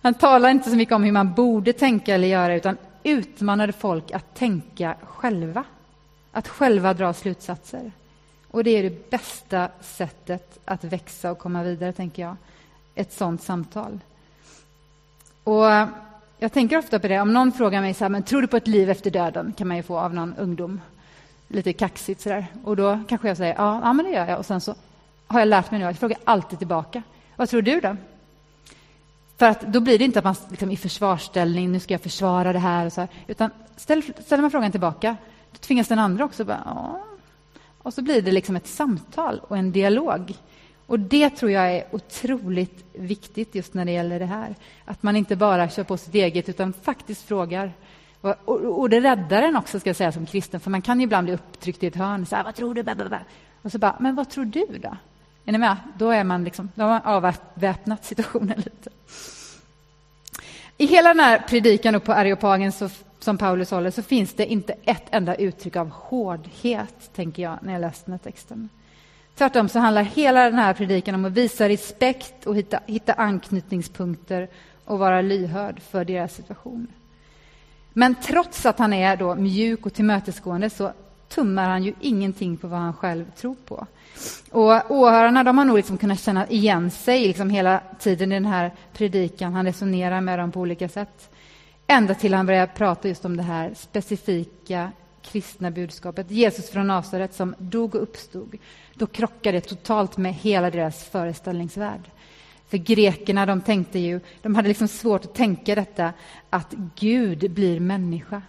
Han talar inte så mycket om hur man borde tänka eller göra, utan utmanade folk att tänka själva. Att själva dra slutsatser. Och det är det bästa sättet att växa och komma vidare, tänker jag. Ett sånt samtal. Och jag tänker ofta på det. Om någon frågar mig så här, men tror du på ett liv efter döden? kan man ju få av någon ungdom. Lite kaxigt sådär. Och då kanske jag säger, ja, ja men det gör jag. Och sen så har jag lärt mig nu att jag frågar alltid tillbaka. Vad tror du då? För att då blir det inte att man liksom, i försvarsställning, nu ska jag försvara det här, och så här utan ställ, ställer man frågan tillbaka, då tvingas den andra också bara, ja. Och så blir det liksom ett samtal och en dialog. Och det tror jag är otroligt viktigt just när det gäller det här. Att man inte bara kör på sitt eget, utan faktiskt frågar. Och, och, och det räddar en också, ska jag säga, som kristen, för man kan ju ibland bli upptryckt i ett hörn. Så här, vad tror du? Och så bara, men vad tror du då? Är ni med? Då, är man liksom, då har man avväpnat situationen lite. I hela den här predikan på Areopagen så, som Paulus håller så finns det inte ett enda uttryck av hårdhet, tänker jag, när jag läser den här texten. Tvärtom så handlar hela den här predikan om att visa respekt och hitta, hitta anknytningspunkter och vara lyhörd för deras situation. Men trots att han är då mjuk och tillmötesgående så tummar han ju ingenting på vad han själv tror på. Och åhörarna de har nog liksom kunnat känna igen sig liksom hela tiden i den här predikan. Han resonerar med dem på olika sätt. Ända till han börjar prata just om det här specifika kristna budskapet. Jesus från Nasaret som dog och uppstod. Då krockar det totalt med hela deras föreställningsvärld. För grekerna de tänkte ju, de hade liksom svårt att tänka detta att Gud blir människa.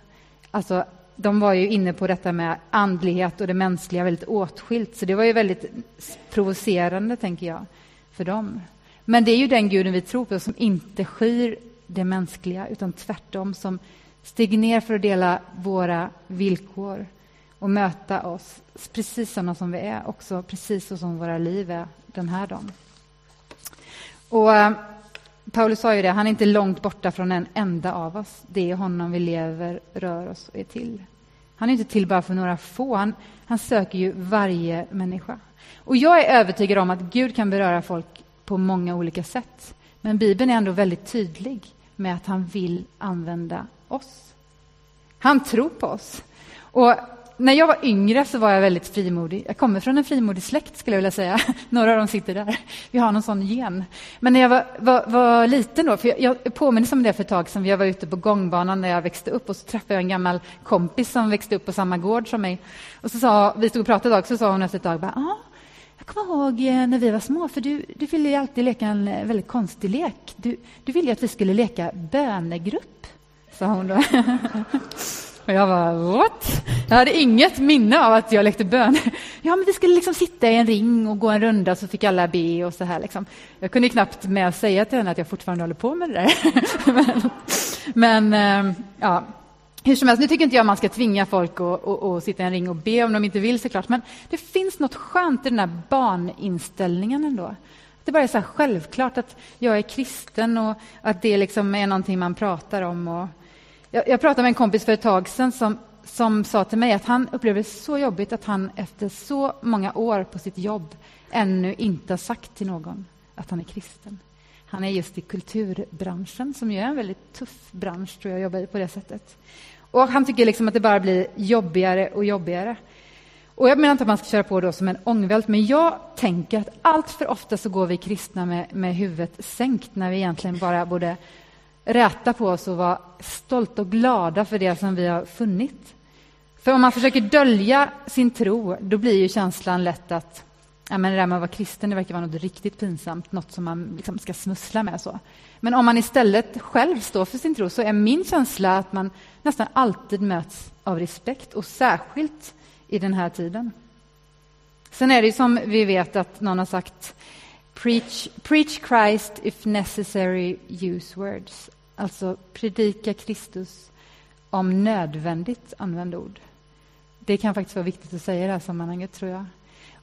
Alltså, de var ju inne på detta med andlighet och det mänskliga väldigt åtskilt, så det var ju väldigt provocerande, tänker jag, för dem. Men det är ju den guden vi tror på som inte skyr det mänskliga, utan tvärtom som Stig ner för att dela våra villkor och möta oss precis sådana som vi är, också precis så som våra liv är den här dagen. Och eh, Paulus sa ju det, han är inte långt borta från en enda av oss. Det är honom vi lever, rör oss och är till. Han är inte till bara för några få, han, han söker ju varje människa. Och jag är övertygad om att Gud kan beröra folk på många olika sätt. Men Bibeln är ändå väldigt tydlig med att han vill använda oss. Han tror på oss. Och när jag var yngre så var jag väldigt frimodig. Jag kommer från en frimodig släkt, skulle jag vilja säga. Några av dem sitter där. Vi har någon sån gen. Men när jag var, var, var liten, då, för jag, jag påminner om det för ett tag sedan. Jag var ute på gångbanan när jag växte upp och så träffade jag en gammal kompis som växte upp på samma gård som mig. Och så sa, vi stod och pratade ett tag, så sa hon efter ett tag bara, ah, jag kommer ihåg eh, när vi var små, för du, du ville ju alltid leka en eh, väldigt konstig lek. Du, du ville att vi skulle leka bönegrupp, sa hon då. Och jag var what? Jag hade inget minne av att jag lekte bön. Ja, men vi skulle liksom sitta i en ring och gå en runda så fick alla be och så här. Liksom. Jag kunde knappt med att säga till henne att jag fortfarande håller på med det där. men, men eh, ja, hur som helst, nu tycker inte jag man ska tvinga folk att, att, att, sitta i en ring och be om de inte vill såklart. Men det finns något skönt i den här barninställningen ändå. Det bara är så självklart att jag är kristen och att det liksom är någonting man pratar om. Och jag, jag pratade med en kompis för ett tag sedan som, som sa till mig att han upplever det så jobbigt att han efter så många år på sitt jobb ännu inte har sagt till någon att han är kristen. Han är just i kulturbranschen, som ju är en väldigt tuff bransch, tror jag, jobbar på det sättet. Och han tycker liksom att det bara blir jobbigare och jobbigare. Och jag menar inte att man ska köra på då som en ångvält, men jag tänker att allt för ofta så går vi kristna med, med huvudet sänkt när vi egentligen bara borde räta på oss och vara stolta och glada för det som vi har funnit. För om man försöker dölja sin tro, då blir ju känslan lätt att ja, men det där med att vara kristen det verkar vara något riktigt pinsamt, något som man liksom ska smussla med. så. Men om man istället själv står för sin tro så är min känsla att man nästan alltid möts av respekt, och särskilt i den här tiden. Sen är det ju som vi vet att någon har sagt Preach, preach Christ if necessary, use words. Alltså predika Kristus om nödvändigt, använd ord. Det kan faktiskt vara viktigt att säga i det här sammanhanget, tror jag.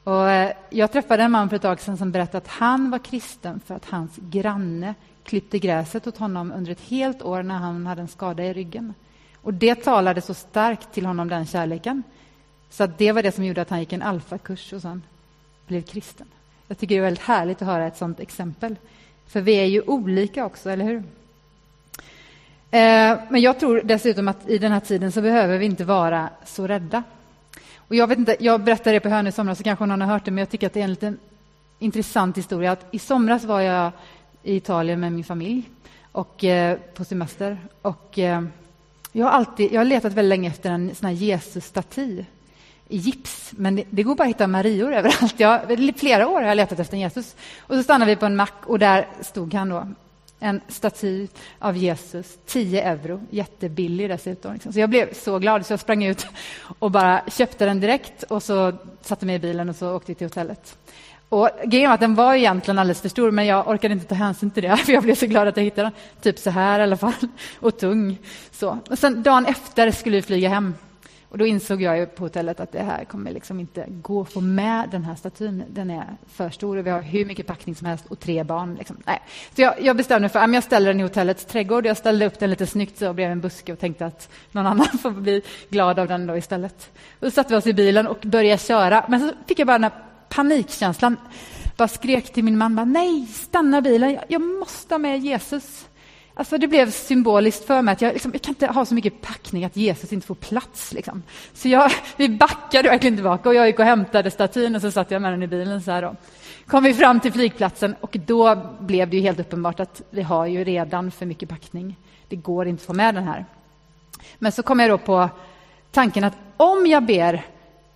Och eh, jag träffade en man för ett tag sedan som berättade att han var kristen för att hans granne klippte gräset åt honom under ett helt år när han hade en skada i ryggen. Och Det talade så starkt till honom, den kärleken, så att det var det som gjorde att han gick en alfakurs och sen blev kristen. Jag tycker det är väldigt härligt att höra ett sånt exempel. För vi är ju olika också, eller hur? Eh, men jag tror dessutom att i den här tiden så behöver vi inte vara så rädda. Och jag, vet inte, jag berättade det på Hönö i somras, så kanske någon har hört det, men jag tycker att det är en liten intressant historia. Att I somras var jag i Italien med min familj och, eh, på semester. Och, eh, jag, har alltid, jag har letat väldigt länge efter en sån här Jesus-staty i gips, men det, det, går bara att hitta Marior överallt. Jag, flera år har jag letat efter en Jesus. Och så stannade vi på en mack och där stod han då en staty av Jesus, 10 euro, jättebillig dessutom. Liksom. Så jag blev så glad så jag sprang ut och bara köpte den direkt och så satte mig i bilen och så åkte vi till hotellet. Och grejen var att den var egentligen alldeles för stor, men jag orkade inte ta hänsyn till det, för jag blev så glad att jag hittade den. Typ så här i alla fall, och tung. Så. Och sen dagen efter skulle vi flyga hem. Och då insåg jag på hotellet att det här kommer liksom inte gå att få med den här statyn. Den är för stor och vi har hur mycket packning som helst och tre barn. Liksom. Nej. Så jag, jag bestämde mig för att jag ställer den i hotellets trädgård. Jag ställde upp den lite snyggt så bredvid en buske och tänkte att någon annan får bli glad av den då istället. Och så satte vi oss i bilen och började köra. Men så fick jag bara den här panikkänslan. Bara skrek till min man, bara, nej, stanna bilen, jag måste ha med Jesus. Alltså det blev symboliskt för mig att jag, liksom, jag kan inte ha så mycket packning att Jesus inte får plats. Liksom. Så jag, vi backade verkligen tillbaka och jag gick och hämtade statyn och så satt jag med den i bilen. Så här då. kom vi fram till flygplatsen och då blev det ju helt uppenbart att vi har ju redan för mycket packning. Det går inte att få med den här. Men så kom jag då på tanken att om jag ber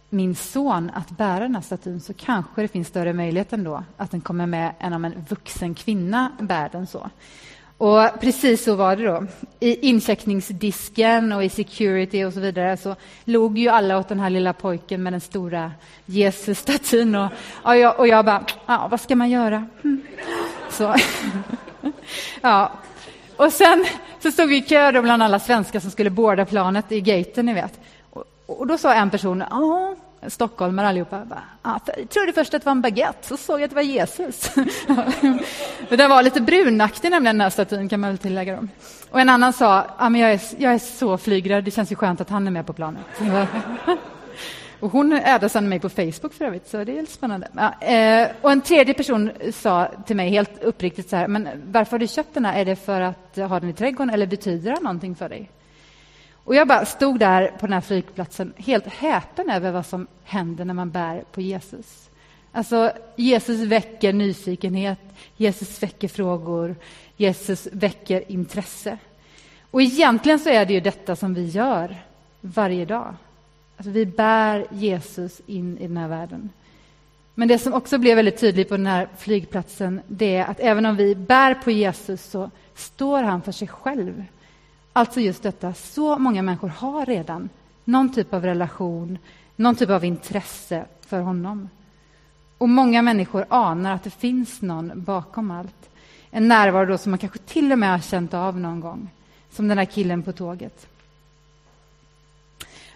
min son att bära den här statyn så kanske det finns större möjlighet ändå att den kommer med än om en vuxen kvinna bär den så. Och precis så var det då. I incheckningsdisken och i security och så vidare så log ju alla åt den här lilla pojken med den stora Jesus-statyn. Och, och, jag, och jag bara, ja, vad ska man göra? Mm. Så. ja. Och sen så stod vi i kö då bland alla svenskar som skulle boarda planet i gaten, ni vet. Och, och då sa en person, ja, stockholmare allihopa. Bara, ah, jag trodde först att det var en baguette, så såg jag att det var Jesus. den var lite brunaktig nämligen, den här statyn, kan man väl tillägga. Dem. Och en annan sa, ah, men jag, är, jag är så flygrädd, det känns ju skönt att han är med på planet. och hon ädade mig på Facebook för övrigt, så det är lite spännande. Ja, eh, och en tredje person sa till mig helt uppriktigt så här, men varför har du köpt den här? Är det för att ha den i trädgården eller betyder den någonting för dig? Och jag bara stod där på den här flygplatsen helt häpen över vad som händer när man bär på Jesus. Alltså, Jesus väcker nyfikenhet, Jesus väcker frågor, Jesus väcker intresse. Och egentligen så är det ju detta som vi gör varje dag. Alltså, vi bär Jesus in i den här världen. Men det som också blev väldigt tydligt på den här flygplatsen det är att även om vi bär på Jesus så står han för sig själv. Alltså just detta, så många människor har redan någon typ av relation, någon typ av intresse för honom. Och många människor anar att det finns någon bakom allt. En närvaro då som man kanske till och med har känt av någon gång, som den här killen på tåget.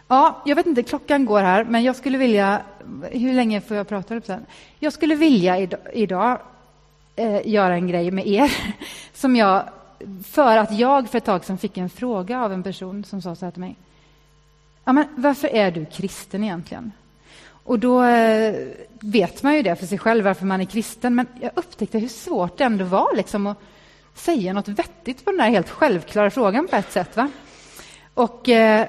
Ja, jag vet inte, klockan går här, men jag skulle vilja... Hur länge får jag prata? Sen? Jag skulle vilja idag, idag eh, göra en grej med er som jag för att jag för ett tag sedan fick en fråga av en person som sa så här till mig. Ja, men varför är du kristen egentligen? Och då eh, vet man ju det för sig själv, varför man är kristen. Men jag upptäckte hur svårt det ändå var liksom, att säga något vettigt på den där helt självklara frågan på ett sätt. Va? Och eh,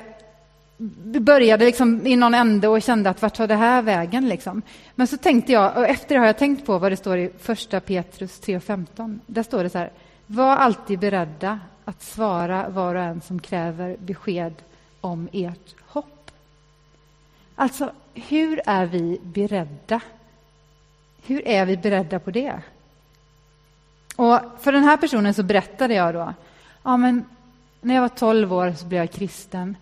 började liksom i någon ände och kände att vart tar det här vägen? Liksom. Men så tänkte jag, och efter det har jag tänkt på vad det står i första Petrus 3.15. Där står det så här, var alltid beredda att svara var och en som kräver besked om ert hopp. Alltså, hur är vi beredda? Hur är vi beredda på det? Och för den här personen så berättade jag då, ja men när jag var 12 år så blev jag kristen.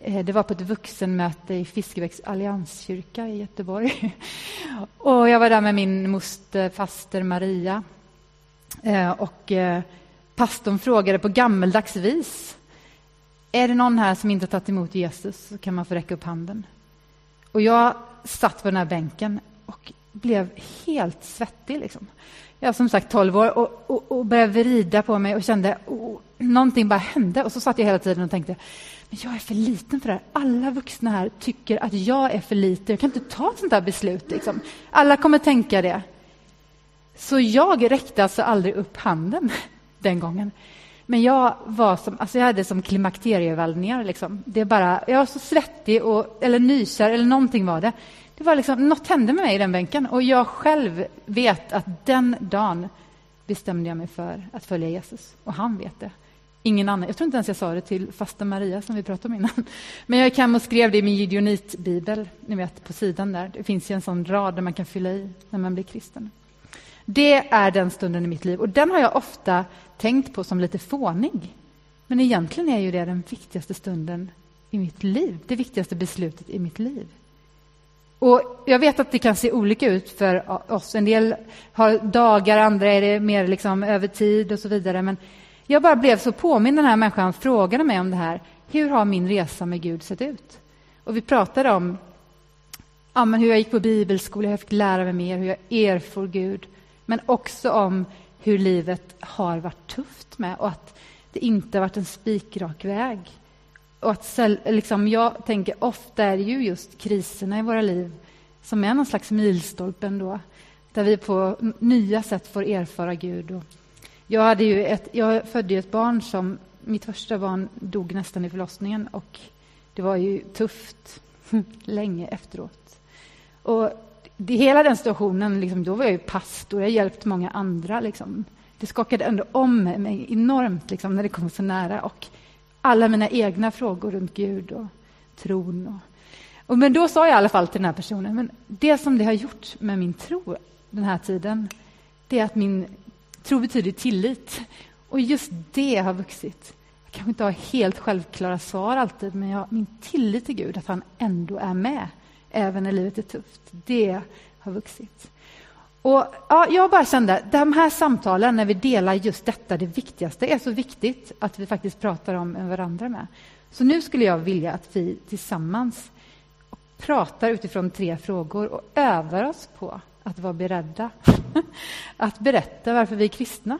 Eh, det var på ett vuxenmöte i Fiskebäcks allianskyrka i Göteborg. Och jag var där med min moster, faster Maria. Eh, och eh, pastorn frågade på gammeldags vis är det någon här som inte tagit emot Jesus så kan man få räcka upp handen. Och jag satt på den här bänken och blev helt svettig. Liksom. Jag var som sagt 12 år och, och, och började vrida på mig och kände oh, någonting bara hände. Och så satt jag hela tiden och tänkte men jag är för liten för det här. Alla vuxna här tycker att jag är för liten. Jag kan inte ta ett sånt här beslut. Liksom. Alla kommer tänka det. Så jag räckte alltså aldrig upp handen den gången. Men jag var som, alltså jag hade som klimakterievallningar. Liksom. Det bara, jag var så svettig, och, eller nysar, eller någonting var det. det var liksom, något hände med mig i den bänken. Och jag själv vet att den dagen bestämde jag mig för att följa Jesus. Och han vet det. Ingen annan. Jag tror inte ens jag sa det till fasta Maria som vi pratade om innan. Men jag gick hem och skrev det i min gideonitbibel, ni vet på sidan där. Det finns ju en sån rad där man kan fylla i när man blir kristen. Det är den stunden i mitt liv och den har jag ofta tänkt på som lite fånig. Men egentligen är ju det den viktigaste stunden i mitt liv, det viktigaste beslutet i mitt liv. Och Jag vet att det kan se olika ut för oss. En del har dagar, andra är det mer liksom över tid och så vidare. Men jag bara blev så påmind, den här människan frågade mig om det här. Hur har min resa med Gud sett ut? Och vi pratade om ja, men hur jag gick på bibelskola, hur jag fick lära mig mer, hur jag erfor Gud. Men också om hur livet har varit tufft med och att det inte har varit en spikrak väg. Och att liksom, jag tänker ofta är det ju just kriserna i våra liv som är någon slags milstolpe ändå, där vi på nya sätt får erfara Gud. Och jag, hade ju ett, jag födde ett barn som... Mitt första barn dog nästan i förlossningen och det var ju tufft länge efteråt. Och det, hela den situationen, liksom, då var jag ju pastor, jag hjälpt många andra. Liksom. Det skakade ändå om mig enormt liksom, när det kom så nära. Och alla mina egna frågor runt Gud och tron. Och, och, men då sa jag i alla fall till den här personen, men det som det har gjort med min tro den här tiden, det är att min tro betyder tillit. Och just det har vuxit. Jag kanske inte har helt självklara svar alltid, men jag, min tillit till Gud, att han ändå är med, även när livet är tufft, det har vuxit. Och ja, jag bara kände att de här samtalen, när vi delar just detta, det viktigaste, är så viktigt att vi faktiskt pratar om varandra med. Så nu skulle jag vilja att vi tillsammans pratar utifrån tre frågor och övar oss på att vara beredda att berätta varför vi är kristna.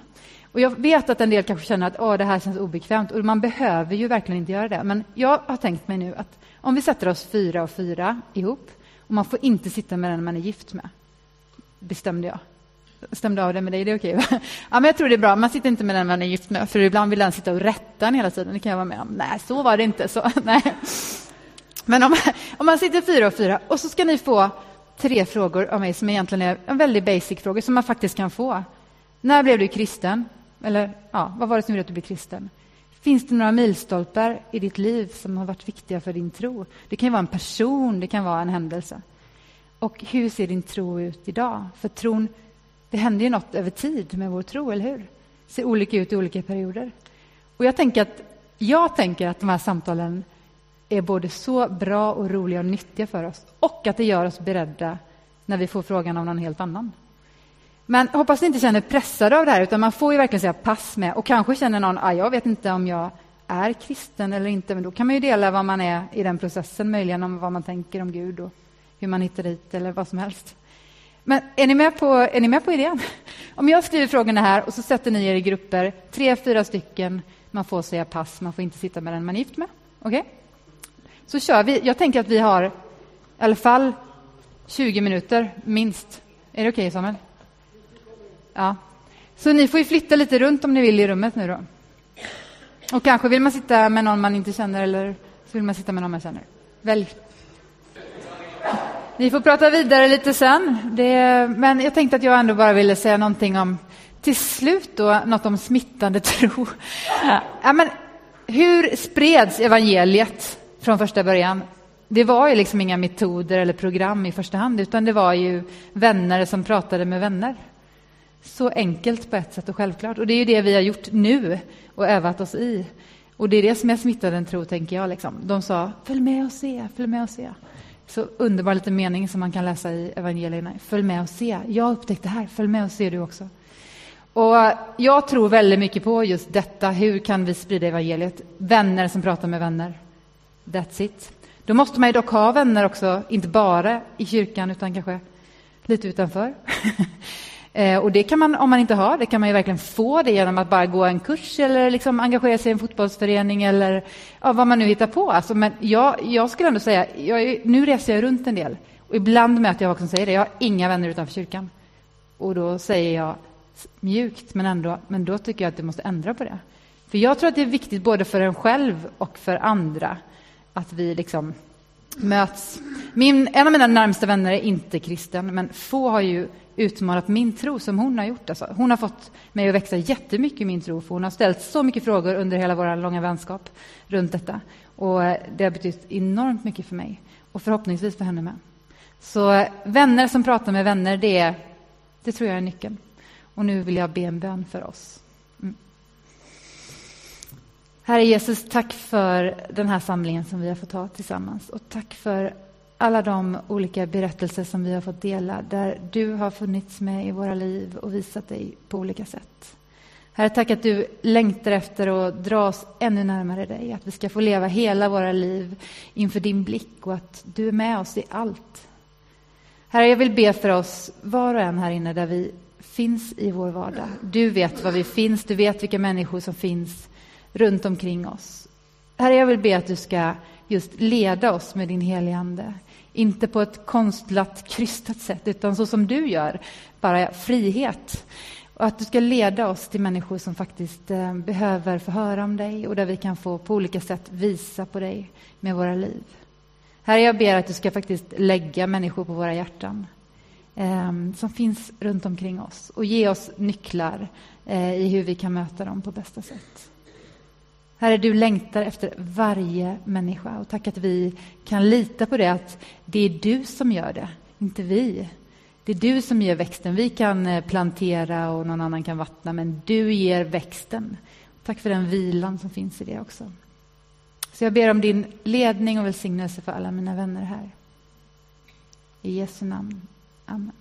Och jag vet att en del kanske känner att Åh, det här känns obekvämt och man behöver ju verkligen inte göra det. Men jag har tänkt mig nu att om vi sätter oss fyra och fyra ihop och man får inte sitta med den man är gift med, bestämde jag. Stämde av det med dig, det är okej? ja, men jag tror det är bra. Man sitter inte med den man är gift med, för ibland vill den sitta och rätta en hela tiden. Det kan jag vara med om. Nej, så var det inte. Så, nej. Men om, om man sitter fyra och fyra och så ska ni få tre frågor av mig som egentligen är en väldigt basic-frågor, som man faktiskt kan få. När blev du kristen? Eller ja, vad var det som gjorde att du blev kristen? Finns det några milstolpar i ditt liv som har varit viktiga för din tro? Det kan vara en person, det kan vara en händelse. Och hur ser din tro ut idag? För tron, det händer ju något över tid med vår tro, eller hur? Det ser olika ut i olika perioder. Och jag tänker att, jag tänker att de här samtalen är både så bra och roliga och nyttiga för oss och att det gör oss beredda när vi får frågan av någon helt annan. Men hoppas ni inte känner pressade av det här, utan man får ju verkligen säga pass med. Och kanske känner någon, ah, jag vet inte om jag är kristen eller inte, men då kan man ju dela vad man är i den processen, möjligen om vad man tänker om Gud och hur man hittar dit eller vad som helst. Men är ni med på, är ni med på idén? Om jag skriver frågorna här och så sätter ni er i grupper, tre, fyra stycken, man får säga pass, man får inte sitta med den man är gift med. Okej? Okay? Så kör vi. Jag tänker att vi har i alla fall 20 minuter, minst. Är det okej, okay, Samuel? Ja. Så ni får ju flytta lite runt om ni vill i rummet nu då. Och kanske vill man sitta med någon man inte känner eller så vill man sitta med någon man känner. Välj. Ni får prata vidare lite sen. Det, men jag tänkte att jag ändå bara ville säga någonting om, till slut då, något om smittande tro. Ja, men hur spreds evangeliet från första början? Det var ju liksom inga metoder eller program i första hand, utan det var ju vänner som pratade med vänner. Så enkelt på ett sätt och självklart. Och det är ju det vi har gjort nu och övat oss i. Och det är det som är smittade tro, tänker jag. Liksom. De sa, följ med och se, följ med och se. Så underbar liten mening som man kan läsa i evangelierna. Följ med och se. Jag upptäckte det här, följ med och se du också. Och jag tror väldigt mycket på just detta. Hur kan vi sprida evangeliet? Vänner som pratar med vänner. That's it. Då måste man ju dock ha vänner också, inte bara i kyrkan utan kanske lite utanför. Eh, och det kan man, om man inte har, det kan man ju verkligen få det genom att bara gå en kurs eller liksom engagera sig i en fotbollsförening eller ja, vad man nu hittar på. Alltså, men jag, jag skulle ändå säga, jag, nu reser jag runt en del och ibland möter jag folk som säger det, jag har inga vänner utanför kyrkan. Och då säger jag mjukt, men ändå, men då tycker jag att du måste ändra på det. För jag tror att det är viktigt både för en själv och för andra att vi liksom möts. Min, en av mina närmsta vänner är inte kristen, men få har ju utmanat min tro som hon har gjort. Alltså, hon har fått mig att växa jättemycket i min tro, för hon har ställt så mycket frågor under hela vår långa vänskap runt detta. Och eh, det har betytt enormt mycket för mig, och förhoppningsvis för henne med. Så eh, vänner som pratar med vänner, det, det tror jag är nyckeln. Och nu vill jag be en bön för oss. Herre Jesus, tack för den här samlingen som vi har fått ha tillsammans. Och tack för alla de olika berättelser som vi har fått dela, där du har funnits med i våra liv och visat dig på olika sätt. Herre, tack att du längtar efter att dra oss ännu närmare dig, att vi ska få leva hela våra liv inför din blick och att du är med oss i allt. Herre, jag vill be för oss, var och en här inne där vi finns i vår vardag. Du vet var vi finns, du vet vilka människor som finns runt omkring oss. Herre, jag vill be att du ska just leda oss med din heliga Ande. Inte på ett konstlat, krystat sätt, utan så som du gör, bara frihet. Och att du ska leda oss till människor som faktiskt eh, behöver få höra om dig och där vi kan få på olika sätt visa på dig med våra liv. Herre, jag ber att du ska faktiskt lägga människor på våra hjärtan eh, som finns runt omkring oss och ge oss nycklar eh, i hur vi kan möta dem på bästa sätt. Herre, du längtar efter varje människa och tack att vi kan lita på det, att det är du som gör det, inte vi. Det är du som ger växten. Vi kan eh, plantera och någon annan kan vattna, men du ger växten. Tack för den vilan som finns i det också. Så jag ber om din ledning och välsignelse för alla mina vänner här. I Jesu namn. Amen.